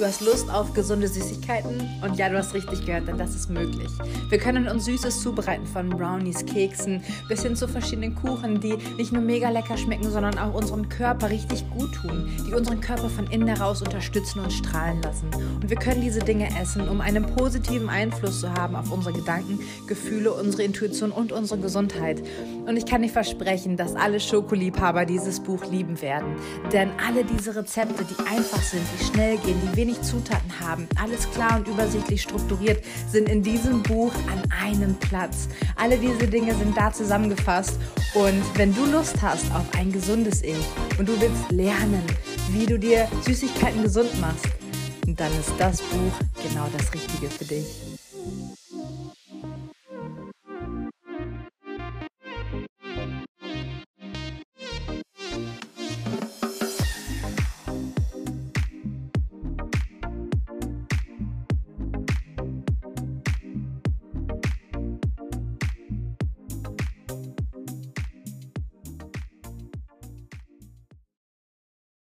Du hast Lust auf gesunde Süßigkeiten? Und ja, du hast richtig gehört, denn das ist möglich. Wir können uns Süßes zubereiten von Brownies, Keksen bis hin zu verschiedenen Kuchen, die nicht nur mega lecker schmecken, sondern auch unseren Körper richtig gut tun, die unseren Körper von innen heraus unterstützen und strahlen lassen. Und wir können diese Dinge essen, um einen positiven Einfluss zu haben auf unsere Gedanken, Gefühle, unsere Intuition und unsere Gesundheit. Und ich kann dir versprechen, dass alle Schokoliebhaber dieses Buch lieben werden. Denn alle diese Rezepte, die einfach sind, die schnell gehen, die wenig wenig Zutaten haben, alles klar und übersichtlich strukturiert, sind in diesem Buch an einem Platz. Alle diese Dinge sind da zusammengefasst. Und wenn du Lust hast auf ein gesundes Ich und du willst lernen, wie du dir Süßigkeiten gesund machst, dann ist das Buch genau das Richtige für dich.